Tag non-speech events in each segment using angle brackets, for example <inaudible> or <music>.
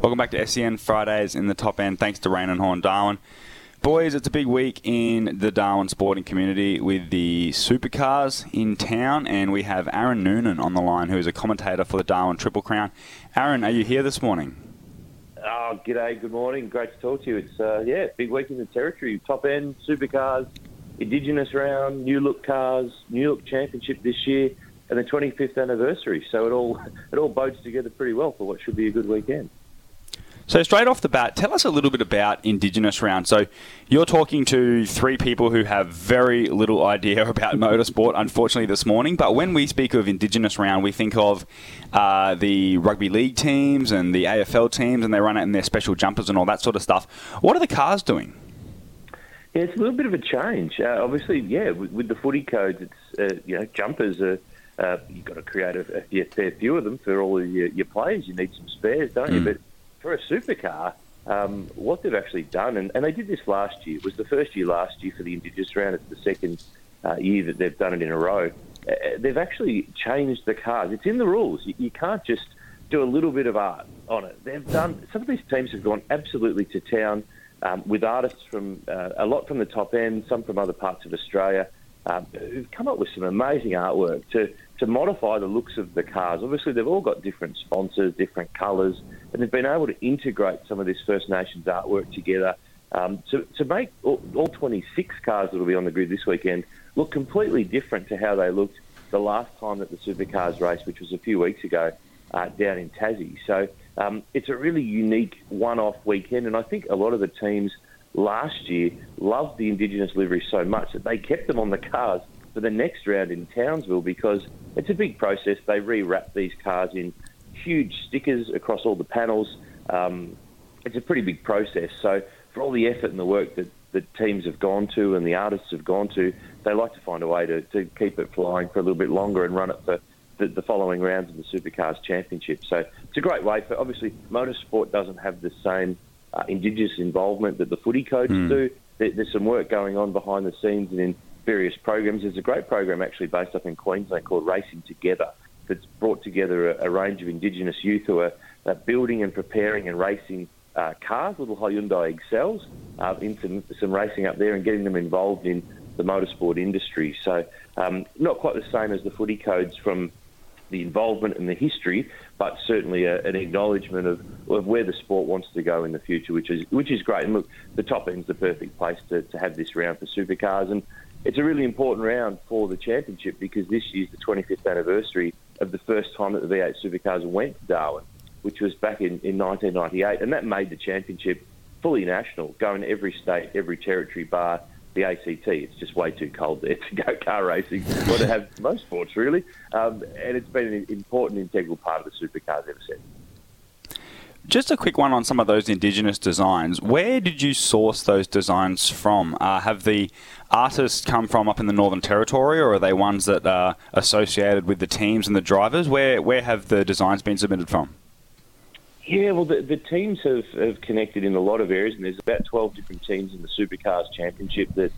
Welcome back to SEN Fridays in the top end. Thanks to Raine and Horne Darwin. Boys, it's a big week in the Darwin sporting community with the supercars in town, and we have Aaron Noonan on the line, who is a commentator for the Darwin Triple Crown. Aaron, are you here this morning? Oh, g'day, good morning. Great to talk to you. It's, uh, yeah, big week in the territory. Top end, supercars, Indigenous round, new look cars, new look championship this year, and the 25th anniversary. So it all, <laughs> it all bodes together pretty well for what should be a good weekend. So straight off the bat, tell us a little bit about Indigenous Round. So you're talking to three people who have very little idea <laughs> about motorsport, unfortunately, this morning. But when we speak of Indigenous Round, we think of uh, the rugby league teams and the AFL teams, and they run it in their special jumpers and all that sort of stuff. What are the cars doing? Yeah, it's a little bit of a change. Uh, obviously, yeah, with, with, the footy codes, it's uh, you know jumpers are. Uh, you've got to create a, a, fair few of them for all of your, your players. You need some spares, don't mm. you? Hmm. But for a supercar, um, what they've actually done, and, and, they did this last year, it was the first year last year for the Indigenous round. It's the second uh, year that they've done it in a row. Uh, they've actually changed the cars. It's in the rules. You, you, can't just do a little bit of art on it. They've done. Some of these teams have gone absolutely to town um, with artists from uh, a lot from the top end, some from other parts of Australia, um, who've come up with some amazing artwork to to modify the looks of the cars. Obviously, they've all got different sponsors, different colours, and they've been able to integrate some of this First Nations artwork together um, to, to make all, all 26 cars that will be on the grid this weekend look completely different to how they looked the last time that the supercars raced, which was a few weeks ago uh, down in Tassie. So um, it's a really unique one-off weekend, and I think a lot of the teams last year loved the Indigenous livery so much that they kept them on the cars for the next round in Townsville because it's a big process. They rewrap these cars in huge stickers across all the panels. Um, it's a pretty big process. So for all the effort and the work that the teams have gone to and the artists have gone to, they like to find a way to, to keep it flying for a little bit longer and run it for the, the following rounds of the Supercars Championship. So it's a great way for, obviously, motorsport doesn't have the same uh, Indigenous involvement that the footy codes mm. do. There, there's some work going on behind the scenes and in various programs. There's a great program actually based up in Queensland called Racing Together that's brought together a, a range of Indigenous youth who are uh, building and preparing and racing uh, cars, little Hyundai Excels, uh, in some, some racing up there and getting them involved in the motorsport industry. So um, not quite the same as the footy codes from the involvement and the history, but certainly a, an acknowledgement of, of where the sport wants to go in the future, which is which is great. And look, the top end's the perfect place to, to have this round for supercars, and it's a really important round for the championship because this year's the 25th anniversary of the first time that the V8 supercars went to Darwin, which was back in, in 1998, and that made the championship fully national, going to every state, every territory bar the ACT. It's just way too cold there to go <laughs> car racing, or to have <laughs> most sports really, um, and it's been an important, integral part of the supercars ever since. Just a quick one on some of those Indigenous designs. Where did you source those designs from? Uh, have the artists come from up in the Northern Territory, or are they ones that are associated with the teams and the drivers? Where where have the designs been submitted from? Yeah, well, the, the teams have, have connected in a lot of areas, and there's about 12 different teams in the Supercars Championship that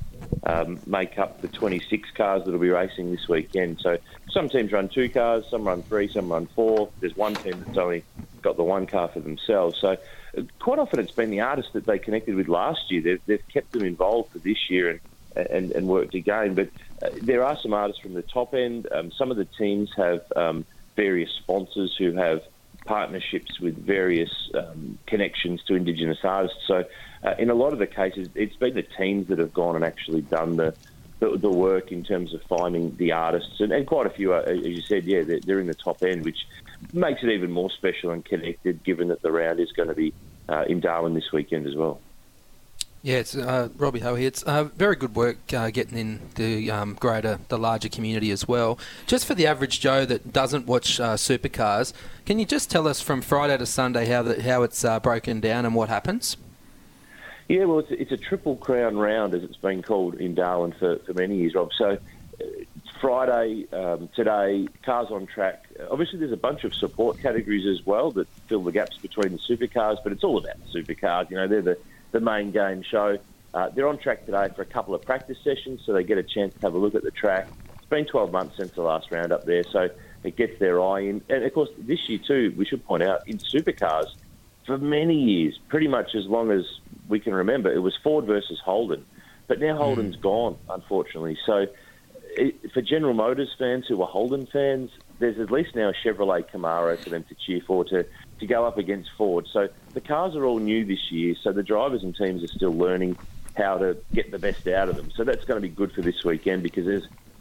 um, make up the 26 cars that will be racing this weekend. So some teams run two cars, some run three, some run four. There's one team that's only got the one car for themselves. So quite often it's been the artists that they connected with last year. They've, they've kept them involved for this year and and, and worked again. But uh, there are some artists from the top end. Um, some of the teams have um, various sponsors who have partnerships with various um, connections to Indigenous artists. So, uh, in a lot of the cases, it's been the teams that have gone and actually done the the, the work in terms of finding the artists, and, and quite a few, are, as you said, yeah, they're, they're, in the top end, which makes it even more special and connected, given that the round is going to be uh, in Darwin this weekend as well. Yeah, it's uh, Robbie Ho here. It's uh, very good work uh, getting in the um, greater, the larger community as well. Just for the average Joe that doesn't watch uh, supercars, can you just tell us from Friday to Sunday how the, how it's uh, broken down and what happens? Yeah, well, it's, it's a triple crown round, as it's been called in Darwin for, for many years, Rob. So uh, Friday, um, today, cars on track. Obviously, there's a bunch of support categories as well that fill the gaps between the supercars, but it's all about the supercars. You know, they're the, the main game show. Uh, they're on track today for a couple of practice sessions, so they get a chance to have a look at the track. It's been 12 months since the last round up there, so it gets their eye in. And of course, this year too, we should point out in supercars, for many years, pretty much as long as we can remember, it was Ford versus Holden. But now Holden's mm. gone, unfortunately. So it, for General Motors fans who are Holden fans, there's at least now a Chevrolet Camaro for them to cheer for to, to go up against Ford. So the cars are all new this year, so the drivers and teams are still learning how to get the best out of them. So that's going to be good for this weekend because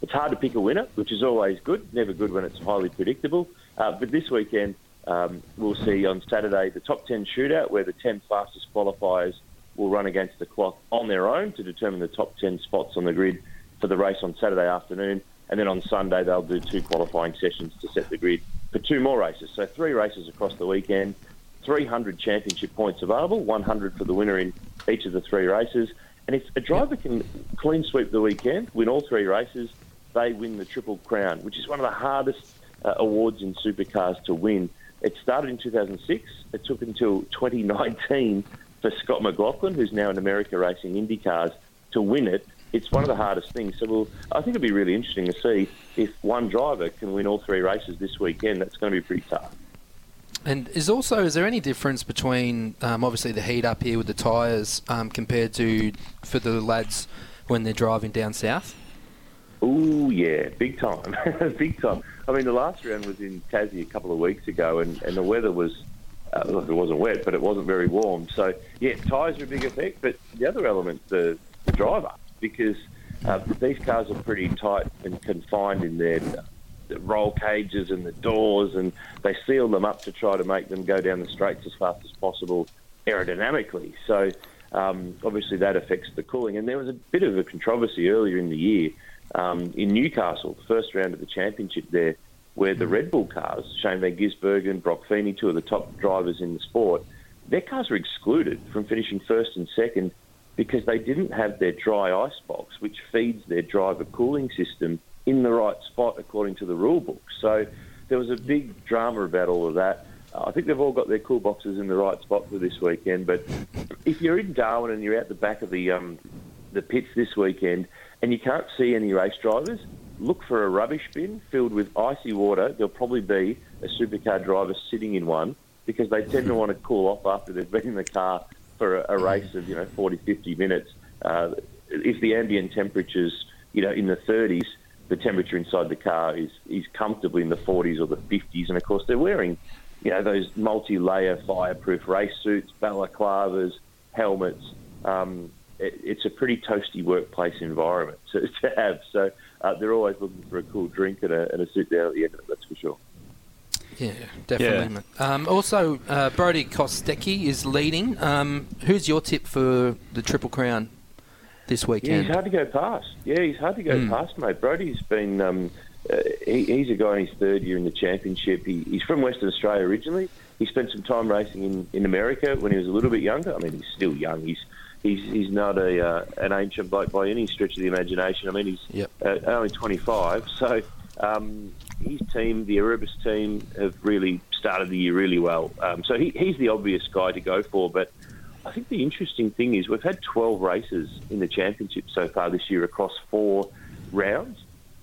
it's hard to pick a winner, which is always good. Never good when it's highly predictable. Uh, but this weekend, um, we'll see on Saturday the top 10 shootout where the 10 fastest qualifiers will run against the clock on their own to determine the top 10 spots on the grid for the race on Saturday afternoon. And then on Sunday, they'll do two qualifying sessions to set the grid for two more races. So three races across the weekend, 300 championship points available, 100 for the winner in each of the three races. And if a driver can clean sweep the weekend, win all three races, they win the Triple Crown, which is one of the hardest uh, awards in supercars to win. It started in 2006. It took until 2019 for Scott McLaughlin, who's now in America racing IndyCars, to win it. It's one of the hardest things. So we'll, I think it'd be really interesting to see if one driver can win all three races this weekend. That's going to be pretty tough. And is also is there any difference between um, obviously the heat up here with the tyres um, compared to for the lads when they're driving down south? Oh yeah, big time, <laughs> big time. I mean, the last round was in Tassie a couple of weeks ago, and, and the weather was uh, look, it wasn't wet, but it wasn't very warm. So, yeah, tyres are a big effect, but the other element, the, the driver, because uh, these cars are pretty tight and confined in their the roll cages and the doors, and they seal them up to try to make them go down the straights as fast as possible aerodynamically. So, um, obviously, that affects the cooling. And there was a bit of a controversy earlier in the year um, in Newcastle, the first round of the championship there where the Red Bull cars, Shane Van Gisbergen, Broc Feeney, two of the top drivers in the sport, their cars were excluded from finishing first and second because they didn't have their dry ice box, which feeds their driver cooling system in the right spot according to the rule book. So there was a big drama about all of that. I think they've all got their cool boxes in the right spot for this weekend. But if you're in Darwin and you're out the back of the um, the pits this weekend and you can't see any race drivers, look for a rubbish bin filled with icy water. There'll probably be a supercar driver sitting in one because they tend to want to cool off after they've been in the car for a, a race of, you know, 40, 50 minutes. Uh, if the ambient temperature's, you know, in the 30s, the temperature inside the car is, is comfortably in the 40s or the 50s. And of course, they're wearing, you know, those multi-layer fireproof race suits, balaclavas, helmets. Um, it, it's a pretty toasty workplace environment <laughs> to, to have. So uh, they're always looking for a cool drink and a, and a sit down at the end of it. That's for sure. Yeah, definitely. Yeah. Um, also, uh, Brodie Kostecki is leading. Um, who's your tip for the Triple Crown this weekend? Yeah, he's hard to go past. Yeah, he's hard to go mm. past, mate. Brodie's been. Um, uh, he, he's a guy in his third year in the championship. He, he's from Western Australia originally. He spent some time racing in, in America when he was a little bit younger. I mean, he's still young. He's he's he's not a uh, an ancient bloke by any stretch of the imagination. I mean, he's yep. uh, only 25, so um, his team, the Erebus team, have really started the year really well. Um, so he, he's the obvious guy to go for. But I think the interesting thing is we've had 12 races in the championship so far this year across four rounds,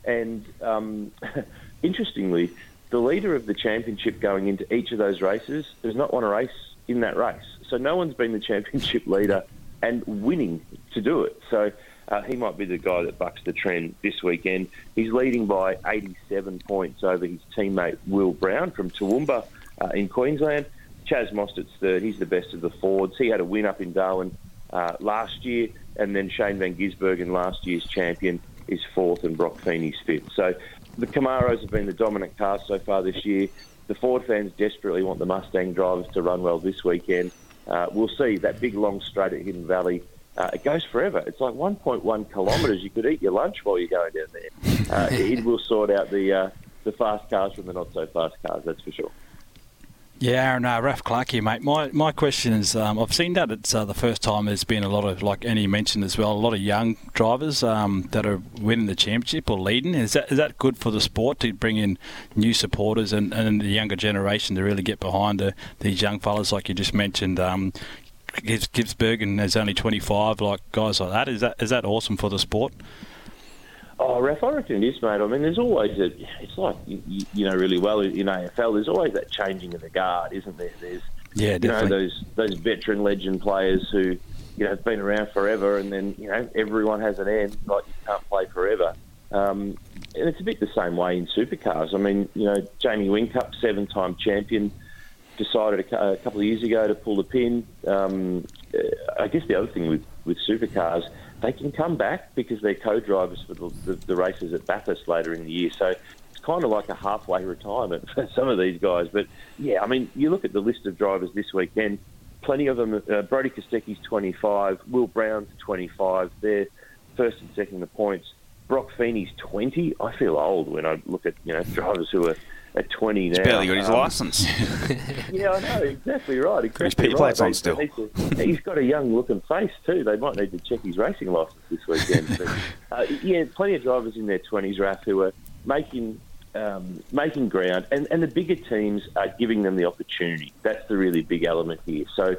and um, <laughs> interestingly, the leader of the championship going into each of those races has not won a race in that race. So no one's been the championship <laughs> leader and winning to do it. So uh, he might be the guy that bucks the trend this weekend. He's leading by 87 points over his teammate Will Brown from Toowoomba uh, in Queensland. Chaz Mostert's third. He's the best of the Fords. He had a win up in Darwin uh, last year, and then Shane Van Gisbergen, last year's champion, is fourth, and Broc Feeney's fifth. So the Camaros have been the dominant cars so far this year. The Ford fans desperately want the Mustang drivers to run well this weekend. Uh, we'll see that big long straight at Hidden Valley uh, it goes forever. It's like 1.1 kilometres. You could eat your lunch while you're going down there. Uh, <laughs> it will sort out the uh, the fast cars from the not so fast cars. That's for sure. Yeah, Aaron, uh, Clark here, mate. My my question is, um, I've seen that it's uh, the first time there's been a lot of, like Annie mentioned as well, a lot of young drivers um, that are winning the championship or leading. Is that is that good for the sport to bring in new supporters and, and the younger generation to really get behind the, these young fellas like you just mentioned? Um, Gibbs, Gisbergen there's only 25, like guys like that. Is that is that awesome for the sport? Oh, Ref, I reckon it is, mate. I mean, there's always a. It's like you, you know really well in AFL. There's always that changing of the guard, isn't there? There's yeah, definitely. You know, those those veteran legend players who you know have been around forever, and then you know everyone has an end. Like you can't play forever. Um, and it's a bit the same way in supercars. I mean, you know, Jamie Whincup, seven-time champion, decided a, a couple of years ago to pull the pin. Um, I guess the other thing with with supercars they can come back because they're co-drivers for the, the, the races at Bathurst later in the year. So it's kind of like a halfway retirement for some of these guys. But yeah, I mean, you look at the list of drivers this weekend. Plenty of them. Uh, Brodie Kostecki's 25. Will Brown's 25. They're first and second the points. Broc Feeney's 20. I feel old when I look at you know drivers who are at 20 now. He's barely got his Um, license. <laughs> yeah, I know exactly right. Exactly His P right. plate's on still. need he's got a young looking face too. They might need to check his racing license this weekend. but, <laughs> uh, yeah, plenty of drivers in their twenties, Raf, who are making um, making ground, and, and the bigger teams are giving them the opportunity. That's the really big element here. So,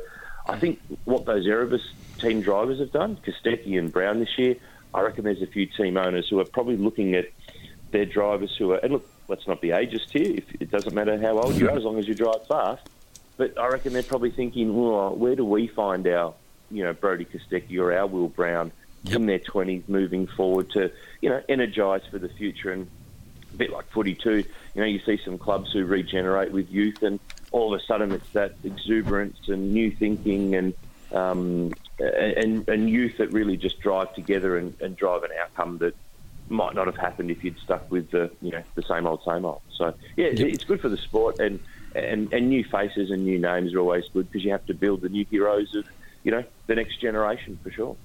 I think what those Erebus team drivers have done, Kostecki and Brown this year, I reckon there's a few team owners who are probably looking at their drivers who are, and look, let's not be ageist here. If it doesn't matter how old you are, as long as you drive fast. But I reckon they're probably thinking, well, where do we find our, you know, Brodie Kostecki or our Will Brown in their 20s moving forward to, you know, energise for the future and a bit like footy too. You know, you see some clubs who regenerate with youth, and all of a sudden it's that exuberance and new thinking and um, and, and youth that really just drive together and, and drive an outcome that might not have happened if you'd stuck with the you know the same old same old. So yeah, it's good for the sport and, and and new faces and new names are always good because you have to build the new heroes of you know the next generation for sure.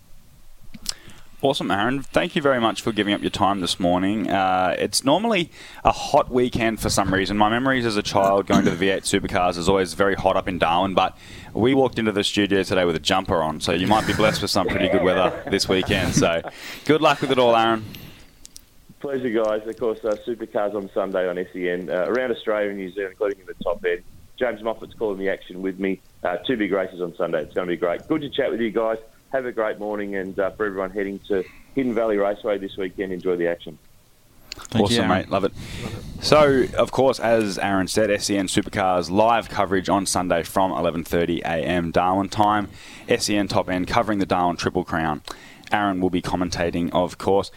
Awesome, Aaron. Thank you very much for giving up your time this morning. Uh, it's normally a hot weekend for some reason. My memories as a child going to the V8 supercars is always very hot up in Darwin, but we walked into the studio today with a jumper on, so you might be blessed with some pretty good weather this weekend. So good luck with it all, Aaron. Pleasure, guys. Of course, uh, Supercars on Sunday on SEN uh, around Australia and New Zealand, including in the top end. James Moffat's calling the action with me. Uh, two big races on Sunday. It's going to be great. Good to chat with you guys. Have a great morning, and uh, for everyone heading to Hidden Valley Raceway this weekend, enjoy the action. Thank awesome, you, mate. Love it. So, of course, as Aaron said, SEN Supercars live coverage on Sunday from 11:30 a.m. Darwin time. SEN Top End covering the Darwin Triple Crown. Aaron will be commentating, of course.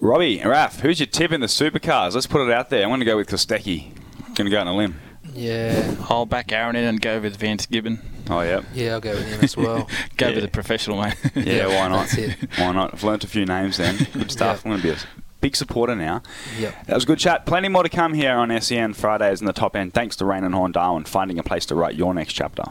Robbie, Raf, who's your tip in the Supercars? Let's put it out there. I'm going to go with Kostecki. Going to go on a limb. Yeah, I'll back Aaron in and go with Vance Gibbon. Oh, yeah. yeah, I'll go with him as well. <laughs> Go Yeah. with the professional, mate. <laughs> Yeah, why not? That's it. Why not? I've learnt a few names then. <laughs> Good stuff. Yeah. I'm going to be a big supporter now. Yep. That was a good chat. Plenty more to come here on SEN Fridays in the top end. Thanks to Raine and Horne Darwin, finding a place to write your next chapter.